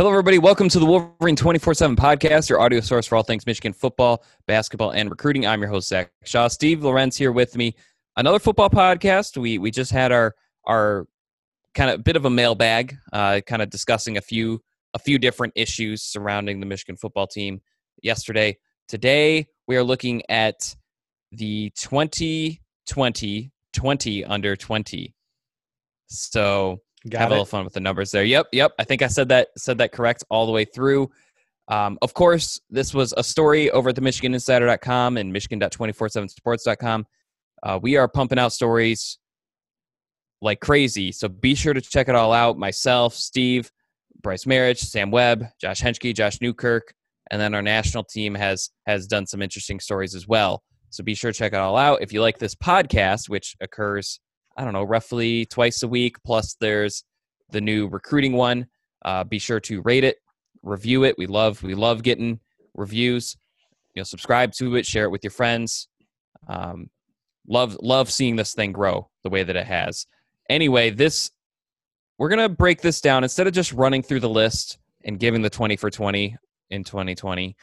Hello, everybody. Welcome to the Wolverine 24 7 podcast, your audio source for all things Michigan football, basketball, and recruiting. I'm your host, Zach Shaw. Steve Lorenz here with me. Another football podcast. We we just had our our kind of bit of a mailbag, uh, kind of discussing a few a few different issues surrounding the Michigan football team yesterday. Today, we are looking at the 2020 20 under 20. So Got have it. a little fun with the numbers there. Yep, yep. I think I said that said that correct all the way through. Um, of course, this was a story over at the MichiganInsider.com and Michigan.247sports.com. Uh, we are pumping out stories like crazy, so be sure to check it all out. Myself, Steve, Bryce Marriage, Sam Webb, Josh Henschke, Josh Newkirk, and then our national team has has done some interesting stories as well. So be sure to check it all out. If you like this podcast, which occurs I don't know, roughly twice a week. Plus, there's the new recruiting one. Uh, be sure to rate it, review it. We love we love getting reviews. You know, subscribe to it, share it with your friends. Um, love love seeing this thing grow the way that it has. Anyway, this we're gonna break this down instead of just running through the list and giving the twenty for twenty in 2020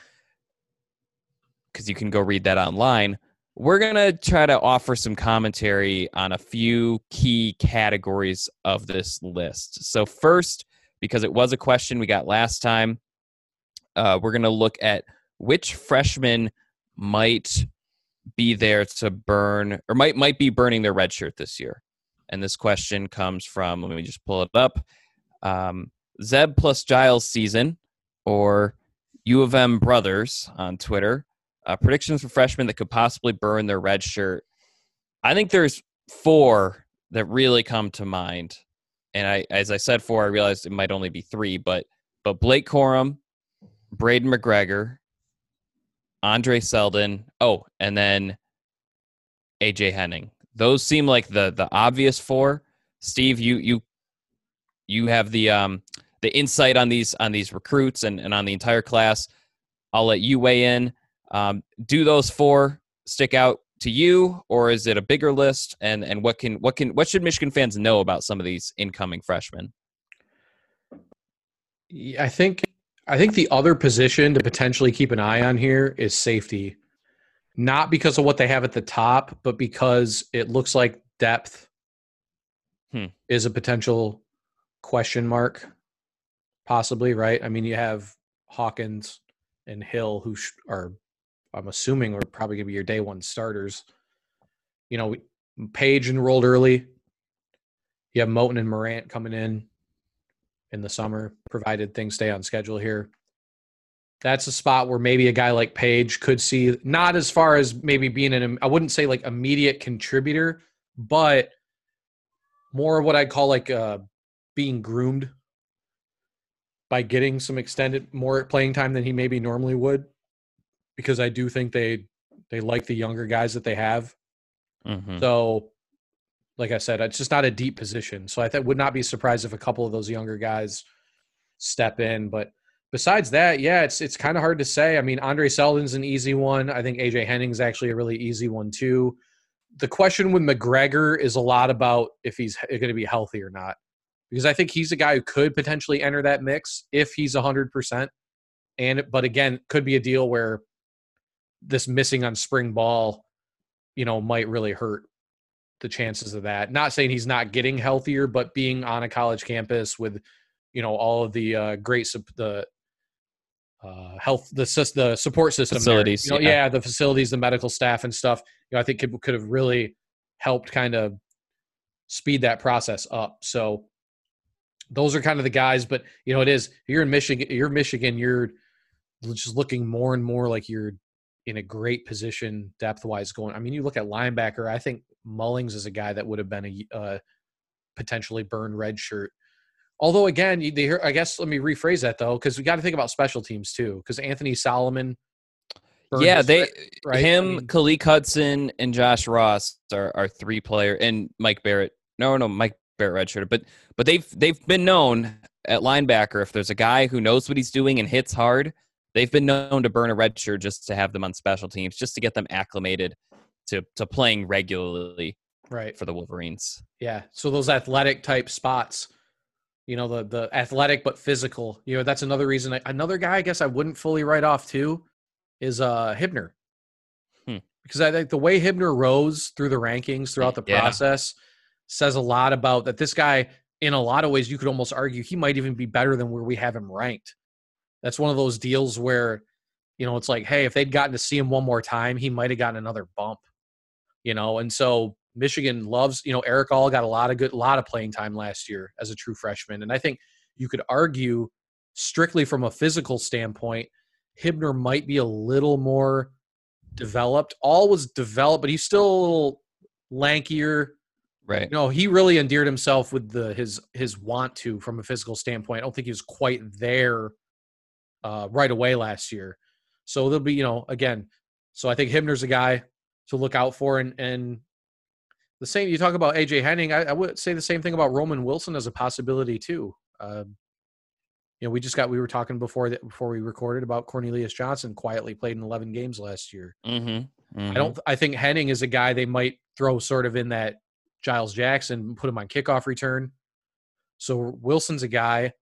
because you can go read that online we're going to try to offer some commentary on a few key categories of this list. So, first, because it was a question we got last time, uh, we're going to look at which freshmen might be there to burn or might might be burning their red shirt this year. And this question comes from let me just pull it up. Um, Zeb plus Giles season or U of M brothers on Twitter uh, predictions for freshmen that could possibly burn their red shirt. I think there's four that really come to mind, and I, as I said four, I realized it might only be three, but but Blake Corum, Braiden McGregor, Andre Seldon, oh, and then AJ Henning. Those seem like the the obvious four. Steve, you you you have the um the insight on these on these recruits and, and on the entire class. I'll let you weigh in. Um, do those four stick out to you, or is it a bigger list? And and what can what can what should Michigan fans know about some of these incoming freshmen? I think I think the other position to potentially keep an eye on here is safety. Not because of what they have at the top, but because it looks like depth Hmm. is a potential question mark, possibly, right? I mean, you have Hawkins and Hill, who sh- are, I'm assuming, are probably going to be your day one starters. You know, Paige enrolled early. You have Moten and Morant coming in in the summer, provided things stay on schedule here. That's a spot where maybe a guy like Paige could see, not as far as maybe being an, I wouldn't say like immediate contributor, but more of what I'd call like uh, being groomed by getting some extended more playing time than he maybe normally would, because I do think they they like the younger guys that they have. Mm-hmm. So, like I said, it's just not a deep position. So I th- would not be surprised if a couple of those younger guys step in. But besides that, yeah, it's it's kind of hard to say. I mean, Andre Seldon's an easy one. I think AJ Henning's actually a really easy one too. The question with McGregor is a lot about if he's going to be healthy or not, because I think he's a guy who could potentially enter that mix if he's hundred percent. And but again, could be a deal where this missing on spring ball, you know, might really hurt the chances of that. Not saying he's not getting healthier, but being on a college campus with, you know, all of the uh, great the uh, health the the support system. Facilities, You know, yeah. yeah. the facilities, the medical staff and stuff. You know, I think could could have really helped kind of speed that process up. So those are kind of the guys, but you know, it is you're in Michigan. You're Michigan. You're just looking more and more like you're in a great position depth wise. Going, I mean, you look at linebacker. I think Mullings is a guy that would have been a uh, potentially burned red shirt. Although again, you- they, I guess let me rephrase that though, because we got to think about special teams too. Because Anthony Solomon, Yeah, they red- right? I him, mean- Khaleke Hudson, and Josh Ross are, are three player, and Mike Barrett. No, no, Mike Barrett redshirted, but but they've they've been known at linebacker if there's a guy who knows what he's doing and hits hard, they've been known to burn a red shirt just to have them on special teams, just to get them acclimated to to playing regularly right. for the Wolverines. Yeah. So those athletic type spots, You know, the the athletic but physical. You know, that's another reason. I, another guy, I guess, I wouldn't fully write off too, is uh Hibner, Hmm. because I think the way Hibner rose through the rankings throughout the Yeah. process says a lot about that. This guy, in a lot of ways, you could almost argue he might even be better than where we have him ranked. That's one of those deals where, you know, it's like, hey, if they'd gotten to see him one more time, he might have gotten another bump. You know, and so Michigan loves, you know, Erick All got a lot of good, a lot of playing time last year as a true freshman, and I think you could argue strictly from a physical standpoint, Hibner might be a little more developed. All was developed, but he's still a little lankier. Right. You know, he really endeared himself with the his his want to from a physical standpoint. I don't think he was quite there uh, right away last year. So there'll be, you know, again. So I think Hibner's a guy to look out for, and and the same. You talk about AJ Henning. I, I would say the same thing about Roman Wilson as a possibility too. Um, you know, we just got we were talking before that before we recorded about Cornelius Johnson quietly played in 11 games last year. Mm-hmm. I don't. I think Henning is a guy they might throw sort of in that Giles Jackson, put him on kickoff return. So Wilson's a guy.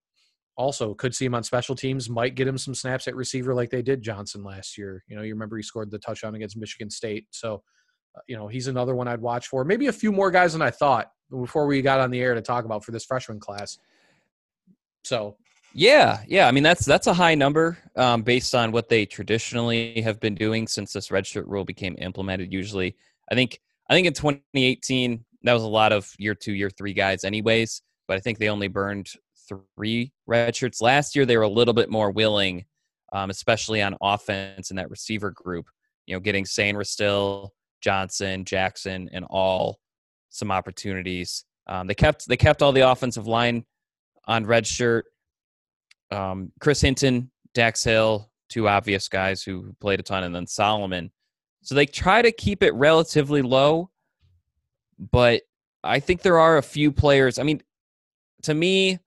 Also, could see him on special teams. Might get him some snaps at receiver like they did Johnson last year. You know, you remember he scored the touchdown against Michigan State. So, uh, you know, he's another one I'd watch for. Maybe a few more guys than I thought before we got on the air to talk about for this freshman class. So, Yeah, yeah. I mean, that's that's a high number um, based on what they traditionally have been doing since this redshirt rule became implemented. Usually, I think I think in 2018 that was a lot of year two, year three guys, anyways. But I think they only burned three redshirts last year. They were a little bit more willing, um, especially on offense in that receiver group. You know, getting Sainristil, Johnson, Jackson, and all some opportunities. Um, they kept they kept all the offensive line on redshirt um, Chris Hinton, Dax Hill, two obvious guys who played a ton, and then Solomon. So they try to keep it relatively low, but I think there are a few players. I mean, to me,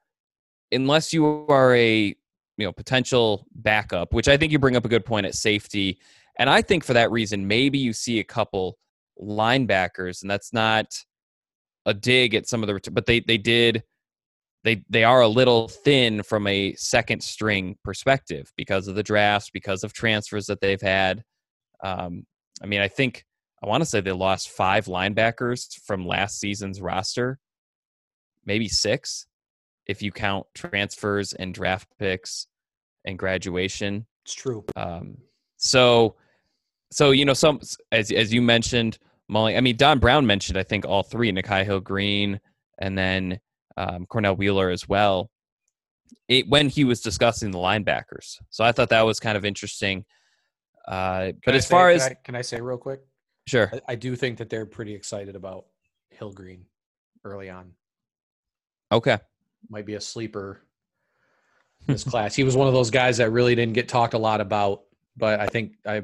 unless you are a you know potential backup, which I think you bring up a good point at safety, and I think for that reason, maybe you see a couple linebackers, and that's not a dig at some of the, but they they did they they are a little thin from a second string perspective because of the drafts, because of transfers that they've had. Um, I mean, I think I want to say they lost five linebackers from last season's roster, maybe six, if you count transfers and draft picks and graduation. it's true. Um, so, so you know, some as as you mentioned, Molly. I mean, Don Brown mentioned I think all three: Nikhai Hill Green, and then um, Cornell Wheeler as well. It, when he was discussing the linebackers, so I thought that was kind of interesting. Uh, but as say- far can as I, can I say real quick, sure, I, I do think that they're pretty excited about Hill Green early on. okay, Might be a sleeper in this class. He was one of those guys that really didn't get talked a lot about, but I think I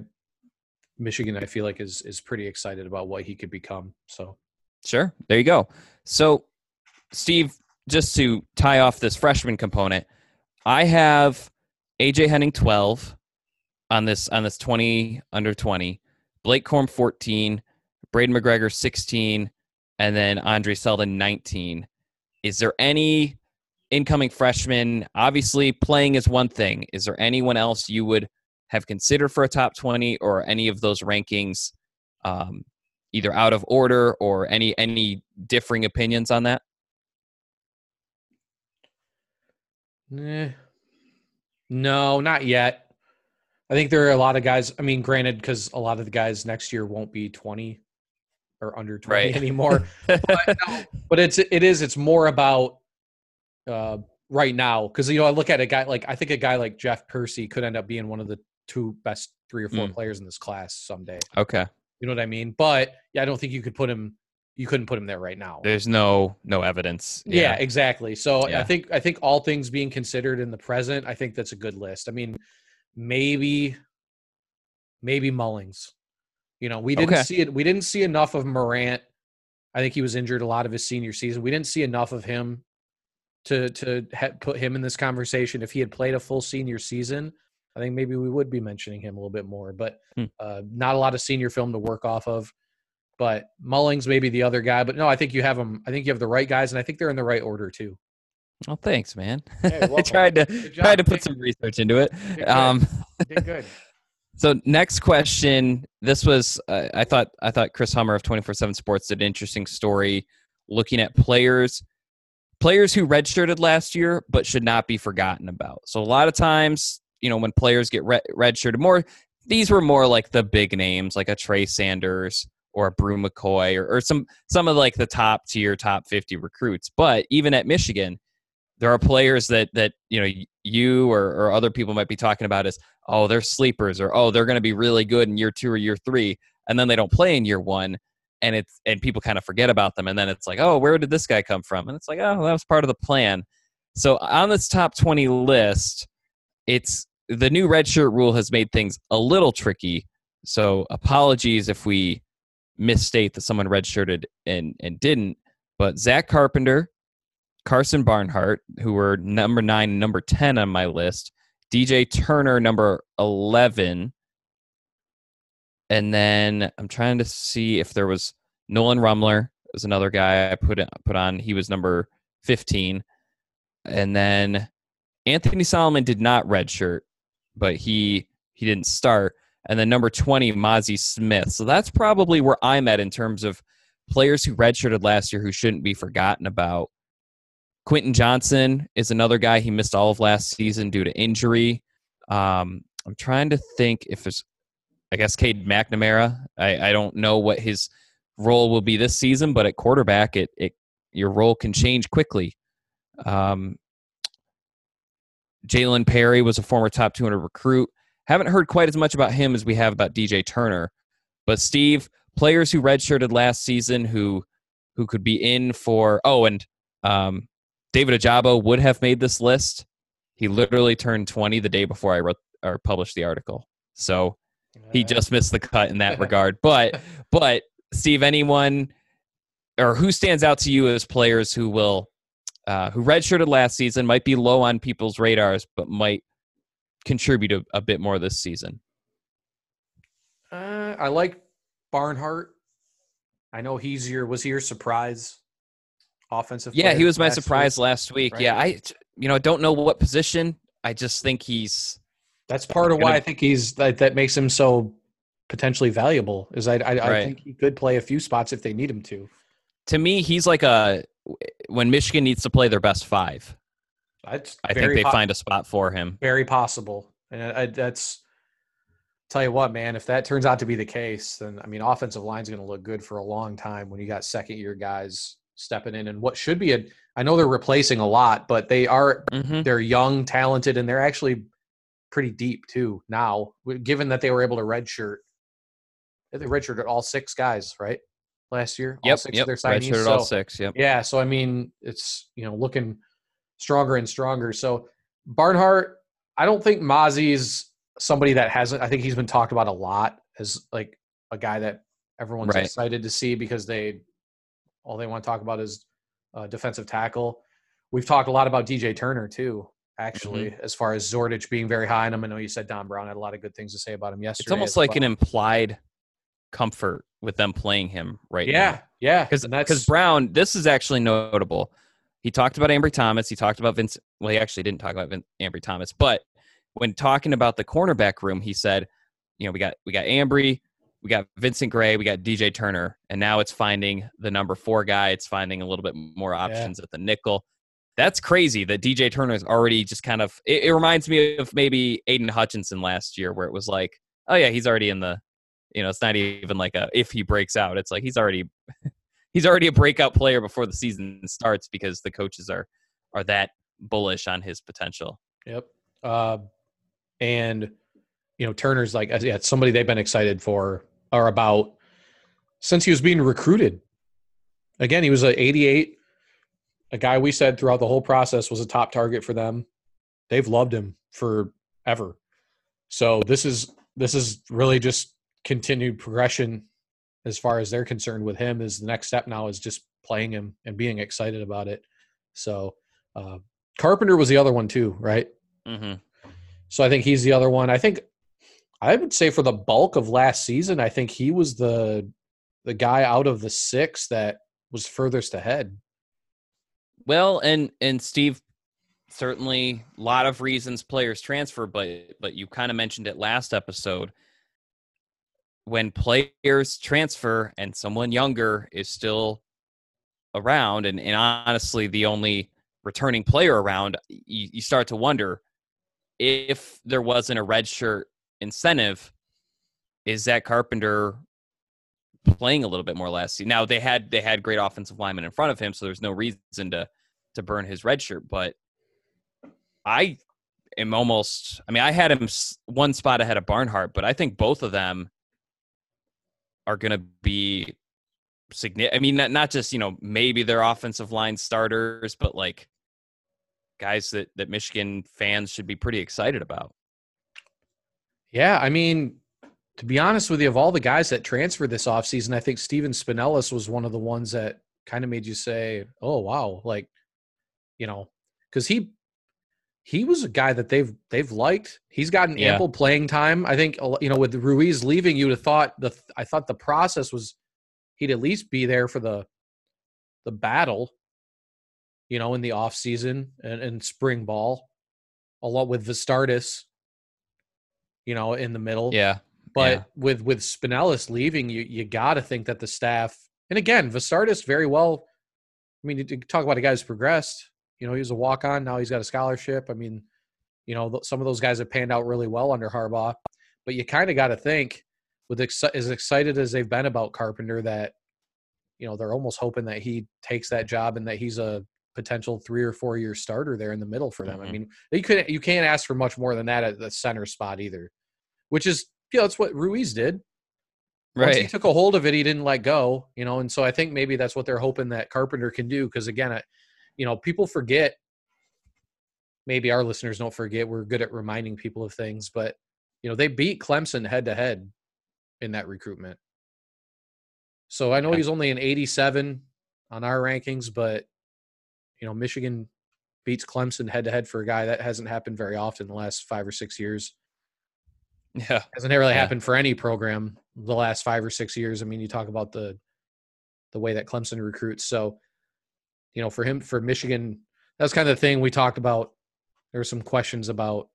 Michigan I feel like is is pretty excited about what he could become. So Sure. There you go. So, Steve, just to tie off this freshman component, I have AJ Henning 12 on this on this 20 under 20, Blake Corum 14, Braiden McGregor 16, and then Andre Seldon 19. Is there any incoming freshman? Obviously, playing is one thing. Is there anyone else you would have considered for a top 20 or any of those rankings um, either out of order or any any differing opinions on that? Eh. No, not yet. I think there are a lot of guys. I mean, granted, because a lot of the guys next year won't be 20 or under 20 Right. anymore. but, no, but it's it is it's more about uh, right now because you know I look at a guy like I think a guy like Jeff Persi could end up being one of the two best three or four Mm. players in this class someday. Okay. You know what I mean? But yeah, I don't think you could put him. You couldn't put him there right now. There's no no evidence. Yeah, exactly. So I think I think all things being considered in the present, I think that's a good list. I mean, maybe maybe Mullings. You know, we didn't Okay. see it. We didn't see enough of Morant. I think he was injured a lot of his senior season. We didn't see enough of him to to ha- put him in this conversation. If he had played a full senior season, I think maybe we would be mentioning him a little bit more. But Hmm. uh, not a lot of senior film to work off of. But Mullings maybe the other guy. But no, I think you have them. I think you have the right guys, and I think they're in the right order too. Oh, thanks, man. Hey, I tried to Good tried to put Did- some research into it. did good. Um, Did good. so next question. This was uh, I thought I thought Chris Hummer of twenty four seven Sports did an interesting story looking at players players who redshirted last year but should not be forgotten about. So a lot of times, you know, when players get red, redshirted more, these were more like the big names, like a Trey Sanders or a Bru McCoy or, or some some of like the top tier, top fifty recruits. But even at Michigan, there are players that that you know you or, or other people might be talking about as oh they're sleepers or oh they're going to be really good in year two or year three, and then they don't play in year one and it's and people kind of forget about them and then it's like oh where did this guy come from? And it's like oh that was part of the plan. So on this top 20 list it's the new redshirt rule has made things a little tricky so apologies if we misstate that someone redshirted and and didn't but zach carpenter carson barnhart who were number 9 and number 10 on my list dj turner number 11 and then I'm trying to see if there was Nolan Rumler was another guy I put put on. He was number 15, and then Anthony Solomon did not redshirt, but he he didn't start. And then number 20, Mazi Smith. So that's probably where I'm at in terms of players who redshirted last year who shouldn't be forgotten about. Quentin Johnson is another guy. He missed all of last season due to injury. Um, I'm trying to think if there's I guess Cade McNamara. I, I don't know what his role will be this season, but at quarterback, it, it your role can change quickly. Um, Jalen Perry was a former top 200 recruit. Haven't heard quite as much about him as we have about DJ Turner. But Steve, players who redshirted last season who who could be in for oh, and um, David Ojabo would have made this list. He literally turned 20 the day before I wrote or published the article. So he just missed the cut in that regard. But but Steve, anyone or who stands out to you as players who will uh, who redshirted last season might be low on people's radars, but might contribute a, a bit more this season? Uh, I like Barnhart. I know he's your was he your surprise offensive? Yeah, he was my surprise week? last week. right? Yeah, I you know I don't know what position. I just think he's That's part of why I think he's that, that makes him so potentially valuable. Is I I, I think he could play a few spots if they need him to. to me he's like a when Michigan needs to play their best five. That's I think they po- find a spot for him. very possible, and I, I, that's tell you what, man. If that turns out to be the case, then I mean, offensive line's going to look good for a long time when you got second year guys stepping in and what should be a. I know they're replacing a lot, but they are hmm they're young, talented, and they're actually pretty deep too now. Given that they were able to redshirt, they redshirted all six guys, right? Last year, all six yep. of their signees. Redshirted all six. Yep. yeah, so I mean, it's you know looking stronger and stronger. So Barnhart, I don't think Mazi's somebody that hasn't. I think he's been talked about a lot as like a guy that everyone's Right. excited to see because they all they want to talk about is uh, defensive tackle. We've talked a lot about DJ Turner too. Actually, Mm-hmm. as far as Zordich being very high on him, I know you said Don Brown had a lot of good things to say about him yesterday. It's almost like well. an implied comfort with them playing him right now. yeah, yeah, because Brown, this is actually notable. He talked about Ambry Thomas. He talked about Vince. Well, he actually didn't talk about Vin, Ambry Thomas, but when talking about the cornerback room, he said, "You know, we got we got Ambry, we got Vincent Gray, we got DJ Turner, and now it's finding the number four guy. It's finding a little bit more options at the nickel." That's crazy that DJ Turner is already just kind of. It, it reminds me of maybe Aidan Hutchinson last year, where it was like, "Oh yeah, he's already in the." You know, it's not even like a if he breaks out. It's like he's already he's already a breakout player before the season starts because the coaches are are that bullish on his potential. Yep. Uh, and you know, Turner's like yeah, somebody they've been excited for or about since he was being recruited. Again, he was a 88, a guy we said throughout the whole process was a top target for them. They've loved him forever. So this is this is really just continued progression as far as they're concerned with him. Is the next step now is just playing him and being excited about it. So uh, Carpenter was the other one too, right? Mm-hmm. So I think he's the other one. I think I would say for the bulk of last season, I think he was the the guy out of the six that was furthest ahead. Well, and and Steve, certainly a lot of reasons players transfer, but but you kind of mentioned it last episode. When players transfer and someone younger is still around, and, and honestly the only returning player around, you, you start to wonder if there wasn't a red shirt incentive, is that Carpenter playing a little bit more last season? Now they had they had great offensive linemen in front of him, so there's no reason to to burn his red shirt. But I am almost. I mean, I had him one spot ahead of Barnhart, but I think both of them are going to be significant. I mean, not not just you know maybe they're offensive line starters, but like guys that that Michigan fans should be pretty excited about. Yeah, I mean, to be honest with you, of all the guys that transferred this offseason, I think Stephen Spanellis was one of the ones that kind of made you say, "Oh wow!" Like, you know, because he he was a guy that they've they've liked. He's gotten yeah. ample playing time. I think you know with Ruiz leaving, you'd have thought the I thought the process was he'd at least be there for the the battle, you know, in the off season and, and spring ball, a lot with Vastardis, you know, in the middle. Yeah. But yeah. with with Spanellis leaving, you you got to think that the staff and again Vastardis very well. I mean, you talk about a guy who's progressed you know, he was a walk on. Now he's got a scholarship. I mean, you know, some of those guys have panned out really well under Harbaugh. But you kind of got to think, with ex- as excited as they've been about Carpenter, that you know they're almost hoping that he takes that job and that he's a potential three or four year starter there in the middle for them. Mm-hmm. I mean, you could you can't ask for much more than that at the center spot either, which is you know that's what Ruiz did. Right. Once he took a hold of it, he didn't let go. You know, and so I think maybe that's what they're hoping that Carpenter can do. Because again, you know, people forget. Maybe our listeners don't forget. We're good at reminding people of things, but you know, they beat Clemson head to head in that recruitment. So I know he's only an 87 on our rankings, but you know, Michigan beats Clemson head to head for a guy that hasn't happened very often in the last five or six years. Yeah. Hasn't really yeah. happened for any program the last five or six years. I mean, you talk about the the way that Clemson recruits. So you know, for him, for Michigan, that's kind of the thing we talked about. There were some questions about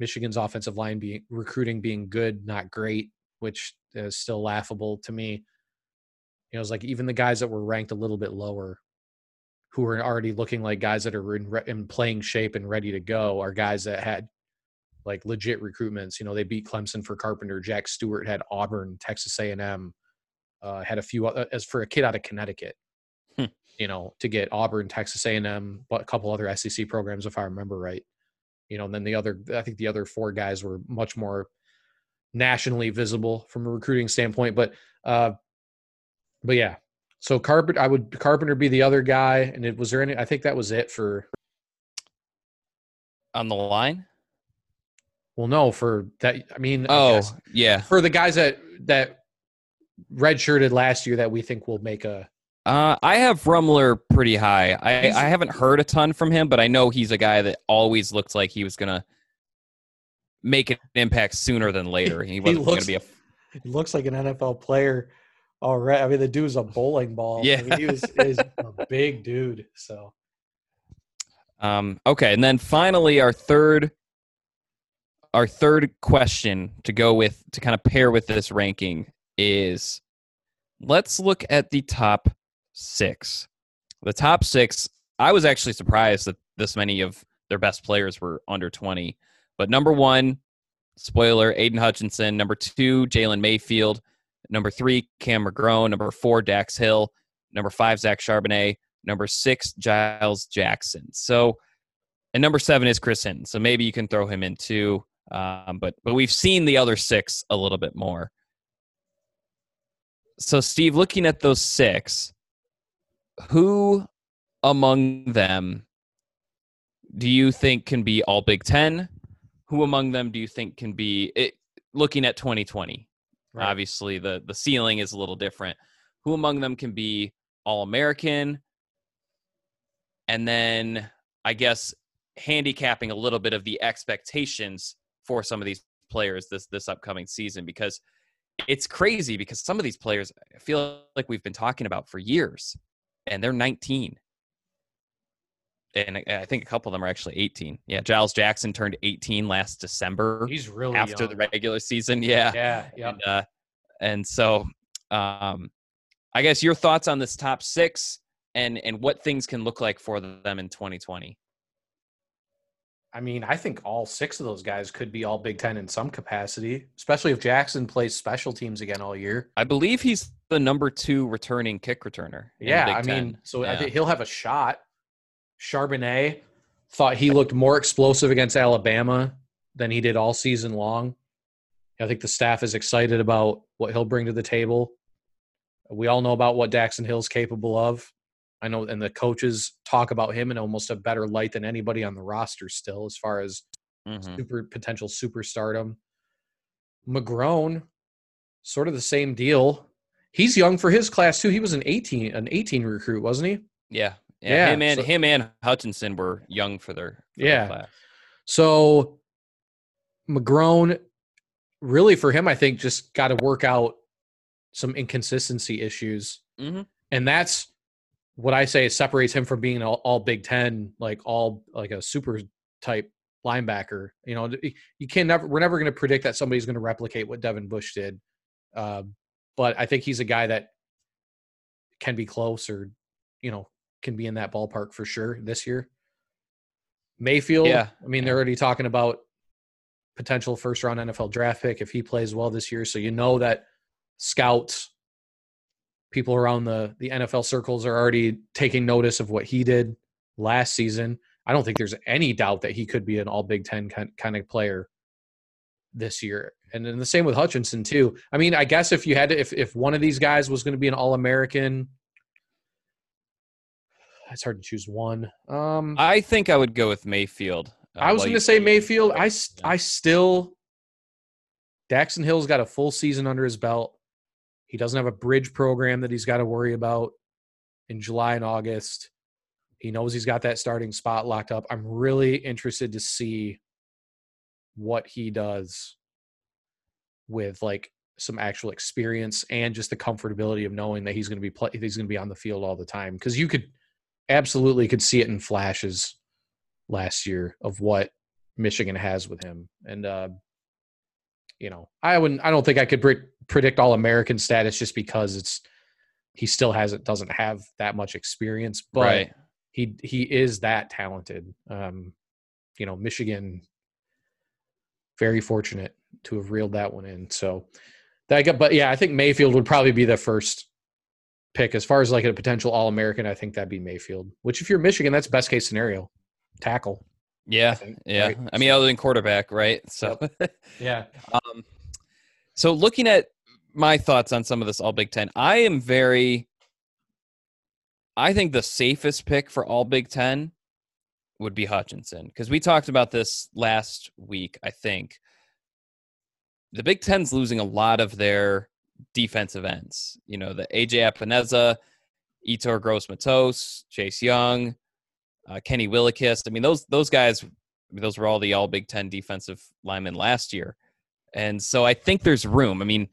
Michigan's offensive line being recruiting being good, not great, which is still laughable to me. You know, it's like even the guys that were ranked a little bit lower, who are already looking like guys that are in, in playing shape and ready to go, are guys that had like legit recruitments. You know, they beat Clemson for Carpenter. Jack Stewart had Auburn, Texas A&M, uh, had a few uh, as for a kid out of Connecticut you know, to get Auburn, Texas A&M, but a couple other SEC programs, if I remember right. You know, and then the other, I think the other four guys were much more nationally visible from a recruiting standpoint. But, uh, but yeah. So Carpenter, I would Carpenter be the other guy, and it was there any? I think that was it for on the line. Well, no, for that. I mean, oh I yeah, for the guys that that redshirted last year that we think will make a uh, I have Rumler pretty high. I, I haven't heard a ton from him, but I know he's a guy that always looked like he was gonna make an impact sooner than later. He wasn't going to be a. He looks like an NFL player already. I mean, the dude's a bowling ball. Yeah, I mean, he was a big dude. So, um, okay, and then finally, our third, our third question to go with to kind of pair with this ranking is, let's look at the top six. The top six, I was actually surprised that this many of their best players were under 20. But number one, spoiler, Aidan Hutchinson. Number two, Jalen Mayfield. Number three, Cam McGrone. Number four, Dax Hill. Number five, Zach Charbonnet. Number six, Giles Jackson. So, and number seven is Chris Hinton. So maybe you can throw him in too. Um, but but we've seen the other six a little bit more. So Steve, looking at those six, who among them do you think can be all Big Ten? Who among them do you think can be it, looking at 2020? Right. Obviously, the the ceiling is a little different. Who among them can be all American? And then I guess handicapping a little bit of the expectations for some of these players this this upcoming season because it's crazy because some of these players I feel like we've been talking about for years and they're 19. and I think a couple of them are actually 18. Yeah, Giles Jackson turned 18 last December He's really after young. the regular season. Yeah, Yeah, yeah. and uh, and so um, I guess your thoughts on this top six and and what things can look like for them in 2020. I mean, I think all six of those guys could be all Big Ten in some capacity, especially if Jackson plays special teams again all year. I believe he's the number two returning kick returner. Yeah, I Ten. mean, so I think he'll have a shot. Charbonnet thought he looked more explosive against Alabama than he did all season long. I think the staff is excited about what he'll bring to the table. We all know about what Daxon Hill's capable of. I know, and the coaches talk about him in almost a better light than anybody on the roster still, as far as Mhm. super potential superstardom. McGrone, sort of the same deal. He's young for his class too. He was an 18, an 18 recruit, wasn't he? yeah, yeah, Yeah, Him and so- him and Hutchinson were young for their, for their Yeah. class. So McGrone, really for him, I think just got to work out some inconsistency issues, Mhm. and that's what I say separates him from being all, all Big Ten, like all like a super type linebacker. You know, you can never. We're never going to predict that somebody's going to replicate what Devin Bush did, uh, but I think he's a guy that can be close, or you know, can be in that ballpark for sure this year. Mayfield, Yeah, I mean, they're already talking about potential first round NFL draft pick if he plays well this year. So you know that scouts, people around the the NFL circles are already taking notice of what he did last season. I don't think there's any doubt that he could be an all Big Ten kind, kind of player this year. And then the same with Hutchinson too. I mean, I guess if you had to, if if one of these guys was going to be an All American, it's hard to choose one. Um, I think I would go with Mayfield. uh, I was going to say Mayfield. I I still Daxon Hill's got a full season under his belt. He doesn't have a bridge program that he's got to worry about in July and August. He knows he's got that starting spot locked up. I'm really interested to see what he does with like some actual experience and just the comfortability of knowing that he's going to be play, he's going to be on the field all the time because you could absolutely could see it in flashes last year of what Michigan has with him. And uh, you know, I wouldn't. I don't think I could pre- predict all American status just because it's he still hasn't doesn't have that much experience, but right. he he is that talented. Um, you know, Michigan very fortunate to have reeled that one in. So that got, but yeah, I think Mayfield would probably be the first pick as far as like a potential All American. I think that'd be Mayfield. Which, if you're Michigan, that's best case scenario. Tackle. Yeah, think, yeah. right? I mean, other than quarterback, right? So, Yeah. um, so looking at my thoughts on some of this All Big Ten, I am very. I think the safest pick for All Big Ten would be Hutchinson because we talked about this last week. I think the Big Ten's losing a lot of their defensive ends. You know, the AJ Epenesa, Yetur Gross Matos, Chase Young, uh, Kenny Willekes. I mean, those those guys, those were all the All Big Ten defensive linemen last year, and so I think there's room. I mean,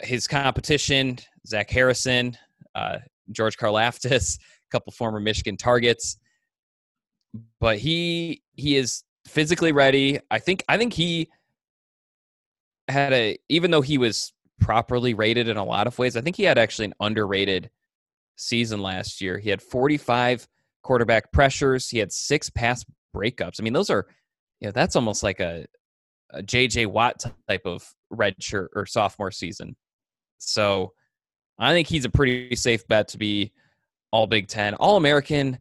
his competition, Zach Harrison, uh, George Karlaftis, a couple former Michigan targets, but he he is physically ready. I think I think he had a even though he was properly rated in a lot of ways, I think he had actually an underrated season last year. He had 45 quarterback pressures. He had six pass breakups. I mean, those are, you know, that's almost like a, a JJ Watt type of red shirt or sophomore season. So I think he's a pretty safe bet to be all Big Ten, all American.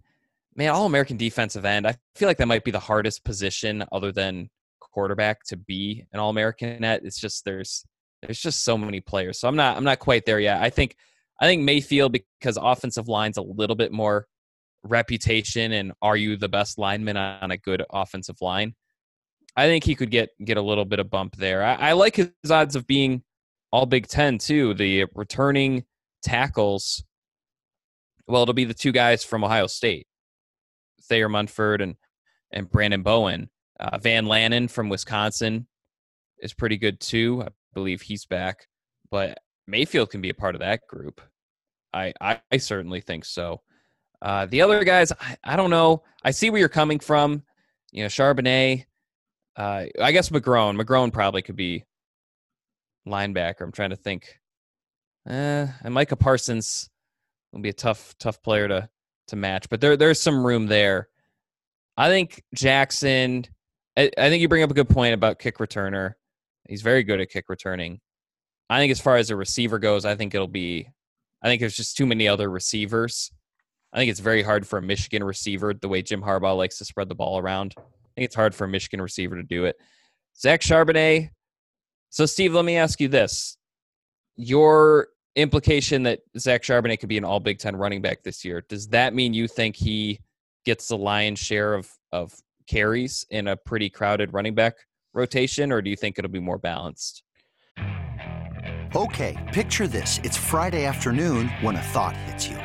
Man, all American defensive end. I feel like that might be the hardest position other than quarterback to be an all American at. It's just there's there's just so many players. So I'm not I'm not quite there yet. I think I think Mayfield because offensive line's a little bit more reputation and are you the best lineman on a good offensive line? I think he could get get a little bit of bump there. I, I like his odds of being all Big Ten too. The returning tackles. Well, it'll be the two guys from Ohio State, Thayer Munford and and Branden Bowen. Uh, Van Lanen from Wisconsin is pretty good too. I believe he's back, but Mayfield can be a part of that group. I I, I certainly think so. Uh, the other guys, I, I, don't know. I see where you're coming from. You know, Charbonnet. Uh, I guess McGrone. McGrone probably could be linebacker. I'm trying to think. Eh, and Micah Parsons will be a tough, tough player to to match. But there, there's some room there. I think Jackson. I, I think you bring up a good point about kick returner. He's very good at kick returning. I think as far as a receiver goes, I think it'll be. I think there's just too many other receivers. I think it's very hard for a Michigan receiver the way Jim Harbaugh likes to spread the ball around. I think it's hard for a Michigan receiver to do it. Zach Charbonnet. So, Steve, let me ask you this: Your implication that Zach Charbonnet could be an All Big Ten running back this year does that mean you think he gets the lion's share of of carries in a pretty crowded running back rotation, or do you think it'll be more balanced? Okay, picture this. It's Friday afternoon when a thought hits you.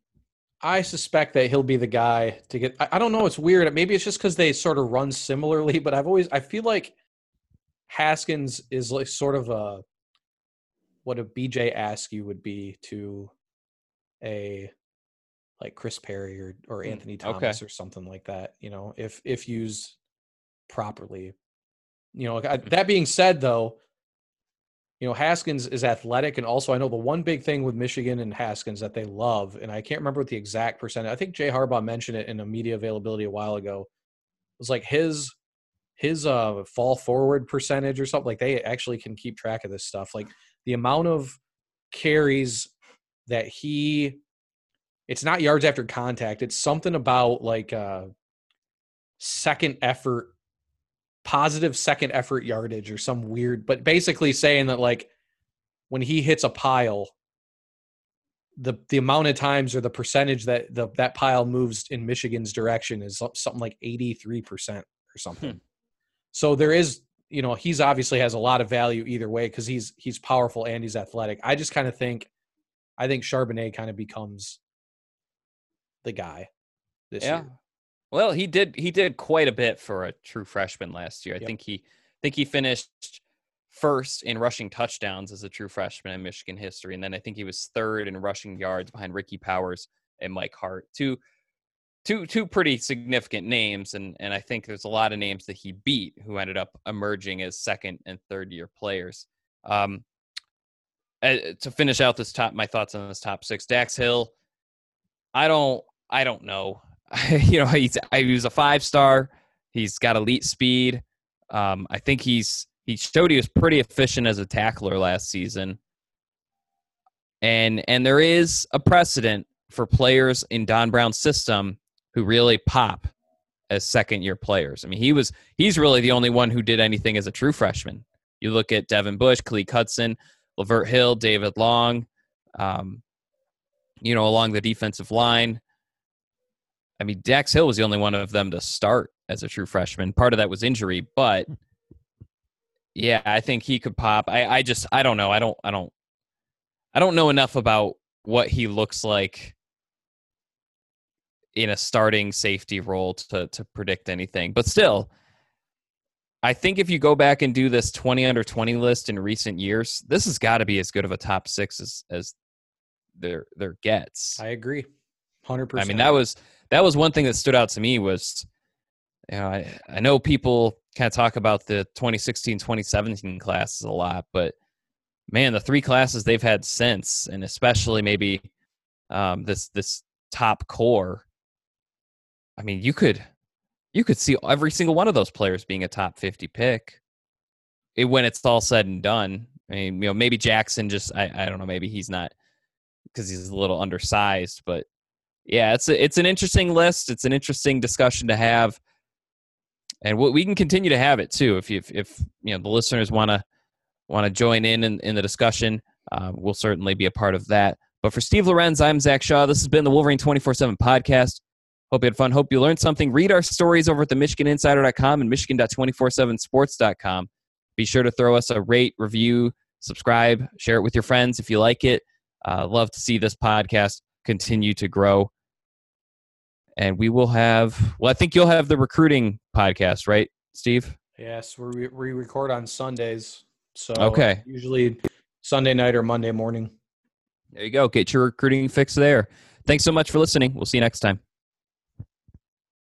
I suspect that he'll be the guy to get. I, I don't know. It's weird. Maybe it's just because they sort of run similarly, but I've always I feel like Haskins is like sort of a what a BJ Askew would be to a like Chris Perry or or hmm, Anthony Thomas okay. or something like that. You know, if if used properly. You know, hmm. that being said, though, you know, Haskins is athletic. And also, I know the one big thing with Michigan and Haskins that they love, and I can't remember what the exact percentage, I think Jay Harbaugh mentioned it in a media availability a while ago, It was like his his uh fall forward percentage or something like they actually can keep track of this stuff like the amount of carries that he it's not yards after contact it's something about like uh second effort positive second effort yardage or some weird, but basically saying that like when he hits a pile, the the amount of times or the percentage that the that pile moves in Michigan's direction is something like 83% or something. Hmm. So there is, you know, he's obviously has a lot of value either way cuz he's he's powerful and he's athletic. I just kind of think I think Charbonnet kind of becomes the guy this yeah. year. Well, he did he did quite a bit for a true freshman last year. I yep. think he I think he finished first in rushing touchdowns as a true freshman in Michigan history, and then I think he was third in rushing yards behind Ricky Powers and Mike Hart. Two two two pretty significant names, and and I think there's a lot of names that he beat who ended up emerging as second and third year players. Um, uh, to finish out this top, my thoughts on this top six, Dax Hill. I don't I don't know. you know, he's he was a five star. He's got elite speed. Um, I think he's he showed he was pretty efficient as a tackler last season. And and there is a precedent for players in Don Brown's system who really pop as second year players. I mean, he was he's really the only one who did anything as a true freshman. You look at Devin Bush, Khaleke Hudson, Lavert Hill, David Long, um, you know, along the defensive line. I mean, Dax Hill was the only one of them to start as a true freshman. Part of that was injury, but hmm. yeah, I think he could pop. I, I just I don't know. I don't I don't I don't know enough about what he looks like in a starting safety role to to predict anything. But still, I think if you go back and do this 20 under 20 list in recent years, this has got to be as good of a top 6 as as there there gets. I agree. 100%. I mean, that was that was one thing that stood out to me was you know I, I know people kind of talk about the 2016 2017 classes a lot but man the three classes they've had since and especially maybe um, this this top core i mean you could you could see every single one of those players being a top 50 pick. It, when it's all said and done i mean you know maybe jackson just i, I don't know maybe he's not because he's a little undersized but yeah, it's a, it's an interesting list. It's an interesting discussion to have, and we can continue to have it too. If you, if, if you know the listeners want to want to join in, in in the discussion, uh, we'll certainly be a part of that. But for Steve Lorenz, I'm Zach Shaw. This has been the Wolverine 24 7 podcast. Hope you had fun. Hope you learned something. Read our stories over at the MichiganInsider.com and Michigan.247sports.com. Be sure to throw us a rate, review, subscribe, share it with your friends if you like it. Uh, love to see this podcast continue to grow. And we will have, well, I think you'll have the recruiting podcast, right, Steve? Yes, we we record on Sundays. So Okay. usually Sunday night or Monday morning. There you go. Get your recruiting fix there. Thanks so much for listening. We'll see you next time.